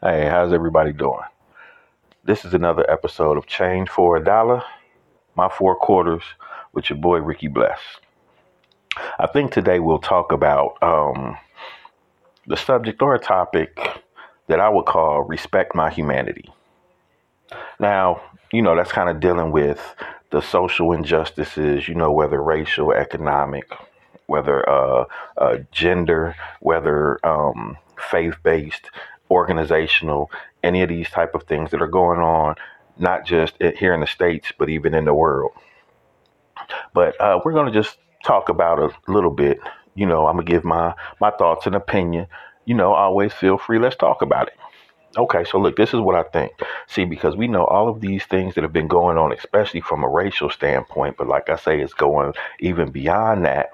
Hey, how's everybody doing? This is another episode of Change for a Dollar, my four quarters with your boy Ricky Bless. I think today we'll talk about um, the subject or a topic that I would call respect my humanity. Now, you know, that's kind of dealing with the social injustices, you know, whether racial, economic, whether uh, uh, gender, whether um, faith based, organizational, any of these type of things that are going on, not just here in the States, but even in the world. But uh, we're going to just talk about a little bit. You know, I'm to give my, my thoughts and opinion. You know, always feel free. Let's talk about it. Okay, so look, this is what I think. See, because we know all of these things that have been going on, especially from a racial standpoint, but like I say, it's going even beyond that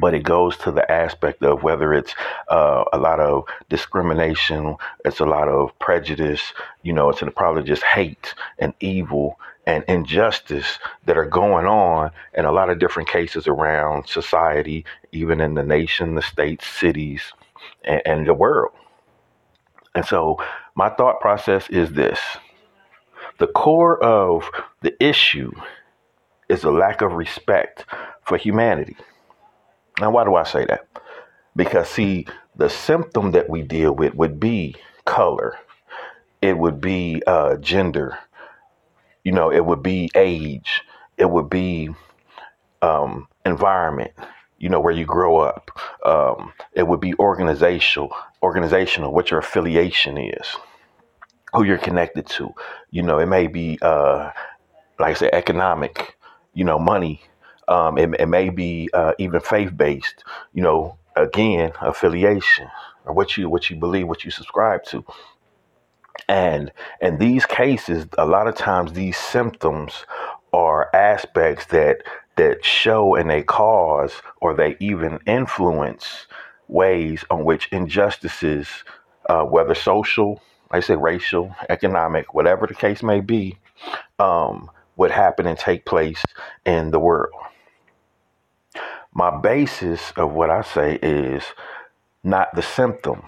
but it goes to the aspect of whether it's uh, a lot of discrimination, it's a lot of prejudice, you know, it's probably just hate and evil and injustice that are going on in a lot of different cases around society, even in the nation, the states, cities, and, and the world. And so my thought process is this the core of the issue is a lack of respect for humanity. Now, why do I say that? Because, see, the symptom that we deal with would be color, it would be uh, gender, you know, it would be age, it would be um, environment, you know, where you grow up. Um, it would be organizational, organizational, what your affiliation is, who you're connected to. You know, it may be, uh, like I said, economic, you know, money. Um, it, it may be uh, even faith based. You know, again, affiliation or what you what you believe, what you subscribe to. And in these cases, a lot of times these symptoms are aspects that that show and they cause or they even influence ways on which injustices, uh, whether social, I say racial, economic, whatever the case may be, um, would happen and take place in the world. My basis of what I say is not the symptom,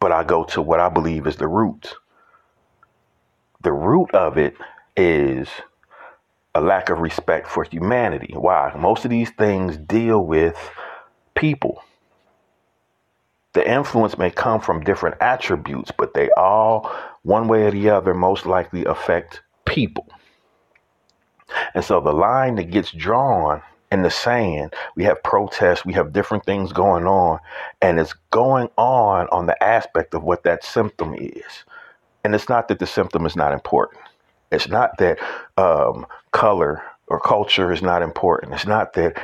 but I go to what I believe is the root. The root of it is a lack of respect for humanity. Why? Most of these things deal with people. The influence may come from different attributes, but they all, one way or the other, most likely affect people. And so the line that gets drawn in the sand, we have protests, we have different things going on, and it's going on on the aspect of what that symptom is. And it's not that the symptom is not important. It's not that um, color or culture is not important. It's not that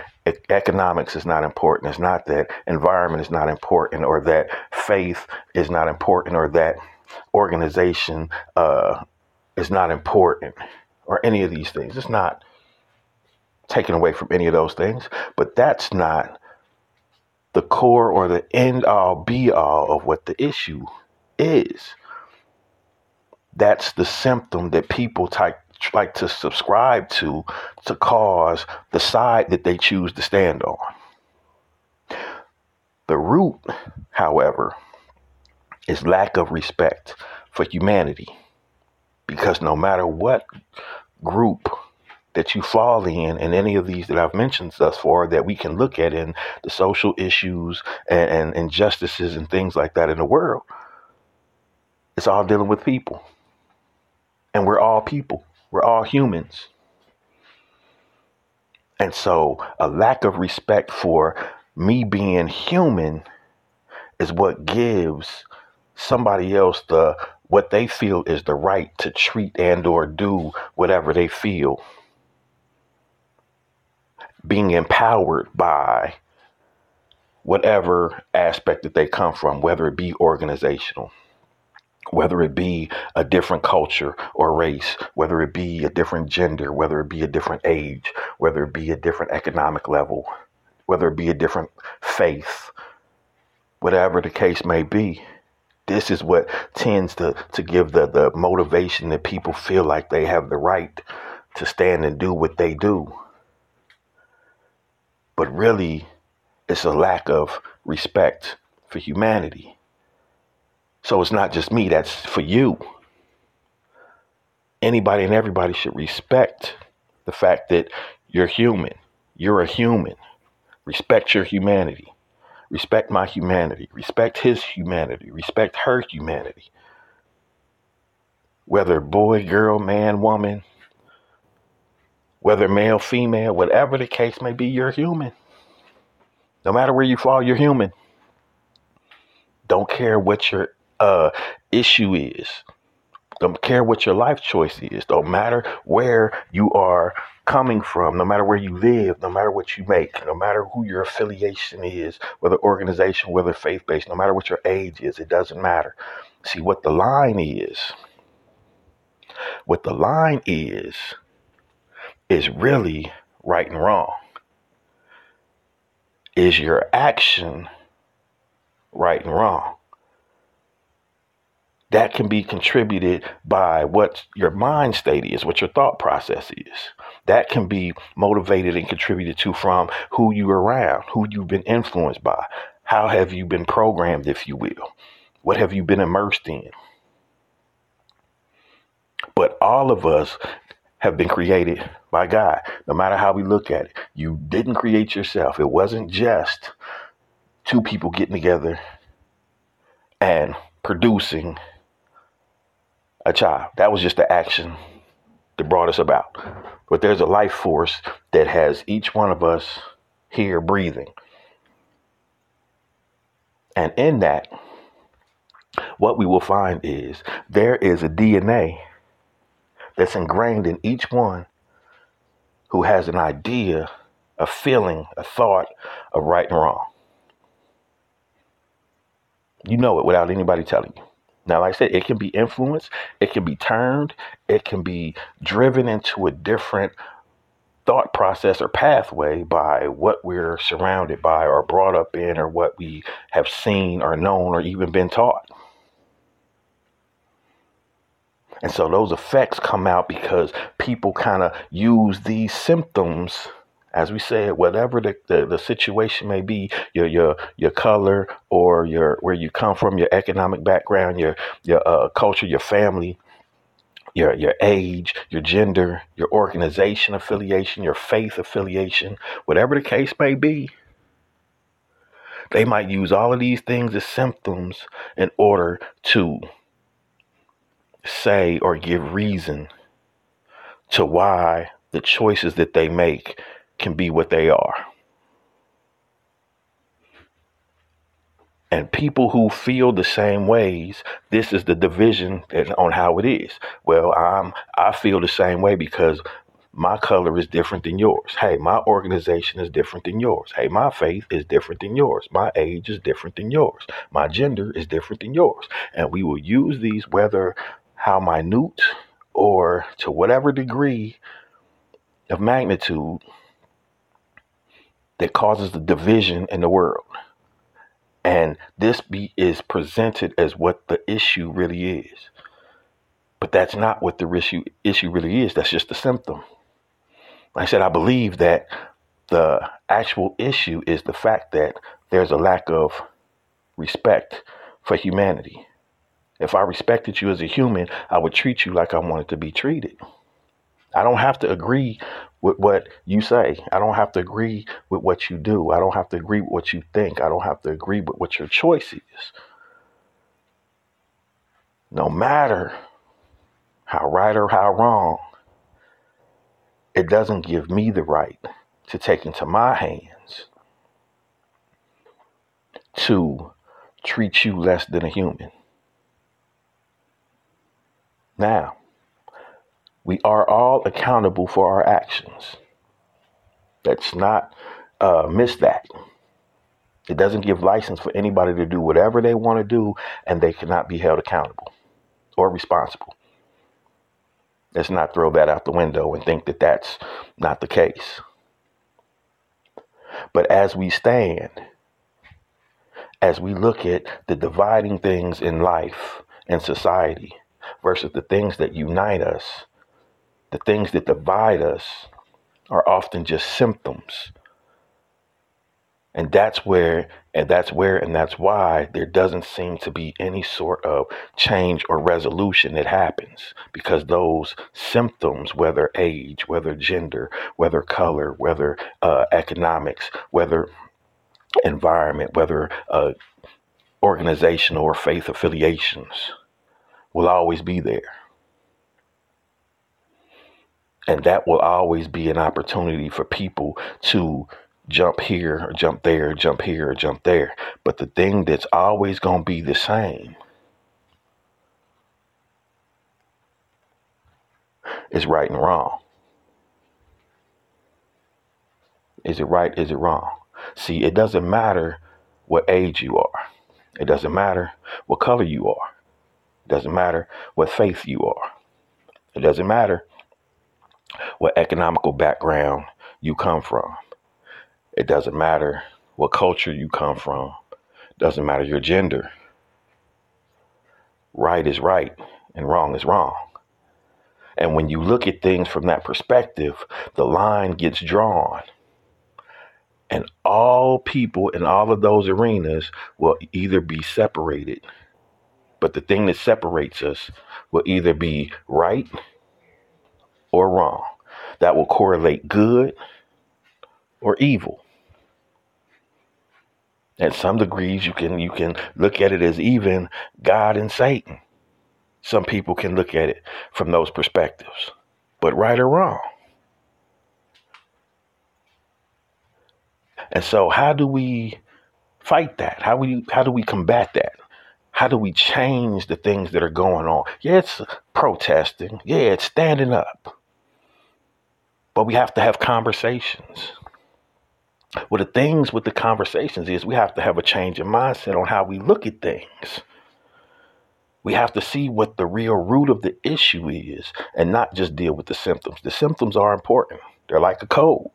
economics is not important. It's not that environment is not important or that faith is not important or that organization uh, is not important or any of these things. It's not taken away from any of those things, but that's not the core or the end all be all of what the issue is. That's the symptom that people type, like to subscribe to to cause the side that they choose to stand on. The root, however, is lack of respect for humanity. Because no matter what group that you fall in, and any of these that I've mentioned thus far, that we can look at in the social issues and, and injustices and things like that in the world, it's all dealing with people. And we're all people, we're all humans. And so a lack of respect for me being human is what gives somebody else the what they feel is the right to treat and or do whatever they feel being empowered by whatever aspect that they come from whether it be organizational whether it be a different culture or race, whether it be a different gender, whether it be a different age, whether it be a different economic level, whether it be a different faith, whatever the case may be. This is what tends to, to give the, the motivation that people feel like they have the right to stand and do what they do. But really, it's a lack of respect for humanity. So it's not just me, that's for you. Anybody and everybody should respect the fact that you're human. You're a human. Respect your humanity. Respect my humanity. Respect his humanity. Respect her humanity. Whether boy, girl, man, woman, whether male, female, whatever the case may be, you're human. No matter where you fall, you're human. Don't care what your uh, issue is. Don't care what your life choice is. Don't matter where you are coming from, no matter where you live, no matter what you make, no matter who your affiliation is, whether organization, whether faith based, no matter what your age is, it doesn't matter. See, what the line is, what the line is, is really right and wrong. Is your action right and wrong? that can be contributed by what your mind state is, what your thought process is. That can be motivated and contributed to from who you're around, who you've been influenced by. How have you been programmed, if you will? What have you been immersed in? But all of us have been created by God, no matter how we look at it. You didn't create yourself. It wasn't just two people getting together and producing a child. That was just the action that brought us about. But there's a life force that has each one of us here breathing. And in that, what we will find is there is a DNA that's ingrained in each one who has an idea, a feeling, a thought of right and wrong. You know it without anybody telling you. Now, like I said, it can be influenced, it can be turned, it can be driven into a different thought process or pathway by what we're surrounded by or brought up in or what we have seen or known or even been taught. And so those effects come out because people kind of use these symptoms as we said, whatever the, the, the, situation may be, your your your color or your where you come from, your economic background, your your uh, culture, your family, your your age, your gender, your organization affiliation, your faith affiliation, whatever the case may be, they might use all of these things as symptoms in order to say or give reason to why the choices that they make can be what they are. And people who feel the same ways, this is the division on how it is. Well, I'm I feel the same way because my color is different than yours. Hey, my organization is different than yours. Hey, my faith is different than yours. My age is different than yours. My gender is different than yours. And we will use these whether how minute or to whatever degree of magnitude that causes the division in the world. And this be, is presented as what the issue really is. But that's not what the issue issue really is. That's just a symptom. I said, I believe that the actual issue is the fact that there's a lack of respect for humanity. If I respected you as a human, I would treat you like I wanted to be treated. I don't have to agree with what you say. I don't have to agree with what you do. I don't have to agree with what you think. I don't have to agree with what your choice is. No matter how right or how wrong, it doesn't give me the right to take into my hands to treat you less than a human. Now, we are all accountable for our actions. Let's not uh, miss that. It doesn't give license for anybody to do whatever they want to do and they cannot be held accountable or responsible. Let's not throw that out the window and think that that's not the case. But as we stand, as we look at the dividing things in life and society versus the things that unite us, the things that divide us are often just symptoms. And that's where, and that's where, and that's why there doesn't seem to be any sort of change or resolution that happens because those symptoms, whether age, whether gender, whether color, whether uh, economics, whether environment, whether uh, organizational or faith affiliations, will always be there. And that will always be an opportunity for people to jump here or jump there, jump here or jump there. But the thing that's always going to be the same is right and wrong. Is it right? Is it wrong? See, it doesn't matter what age you are. It doesn't matter what color you are. It doesn't matter what faith you are. It doesn't matter what economical background you come from. It doesn't matter what culture you come from. It doesn't matter your gender. Right is right and wrong is wrong. And when you look at things from that perspective, the line gets drawn. And all people in all of those arenas will either be separated, but the thing that separates us will either be right or wrong. That will correlate good or evil. At some degrees, you can you can look at it as even God and Satan. Some people can look at it from those perspectives, but right or wrong. And so, how do we fight that? How we how do we combat that? How do we change the things that are going on? Yeah, it's protesting. Yeah, it's standing up. But we have to have conversations. Well, the things with the conversations is we have to have a change in mindset on how we look at things. We have to see what the real root of the issue is and not just deal with the symptoms. The symptoms are important. They're like a cold.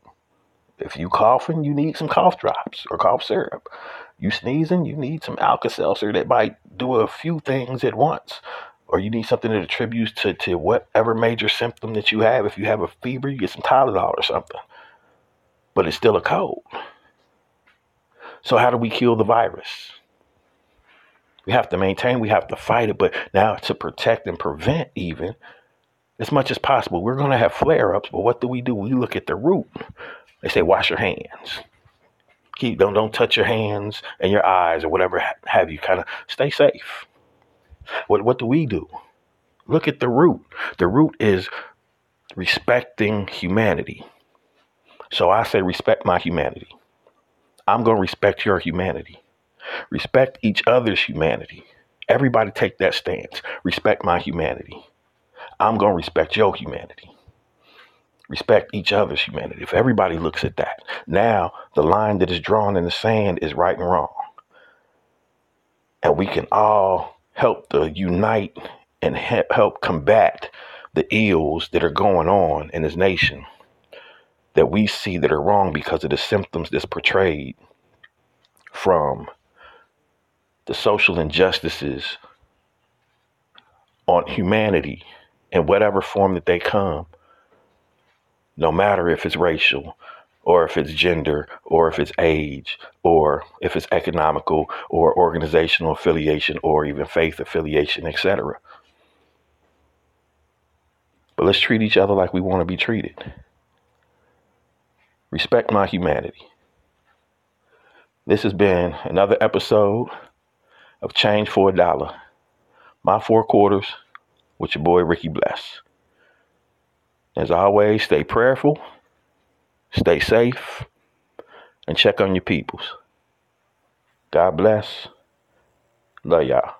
If you're coughing, you need some cough drops or cough syrup. You sneezing, you need some Alka-Seltzer that might do a few things at once. Or you need something that attributes to, to whatever major symptom that you have. If you have a fever, you get some Tylenol or something but it's still a cold. So, how do we kill the virus? We have to maintain, we have to fight it, but now to protect and prevent, even as much as possible, we're going to have flare ups, but what do we do? We look at the root. They say, wash your hands. Keep, don't, don't touch your hands and your eyes or whatever have you. Kind of stay safe. What, what do we do? Look at the root. The root is respecting humanity. So I say, respect my humanity. I'm going to respect your humanity. Respect each other's humanity. Everybody take that stance. Respect my humanity. I'm going to respect your humanity. Respect each other's humanity. If everybody looks at that, now the line that is drawn in the sand is right and wrong. And we can all help to unite and help combat the ills that are going on in this nation that we see that are wrong because of the symptoms that's portrayed from the social injustices on humanity in whatever form that they come, no matter if it's racial or if it's gender or if it's age or if it's economical or organizational affiliation or even faith affiliation, etc. But let's treat each other like we want to be treated. Respect my humanity. This has been another episode of Change for a Dollar. My four quarters with your boy Ricky Bless. As always, stay prayerful, stay safe, and check on your peoples. God bless. Love y'all.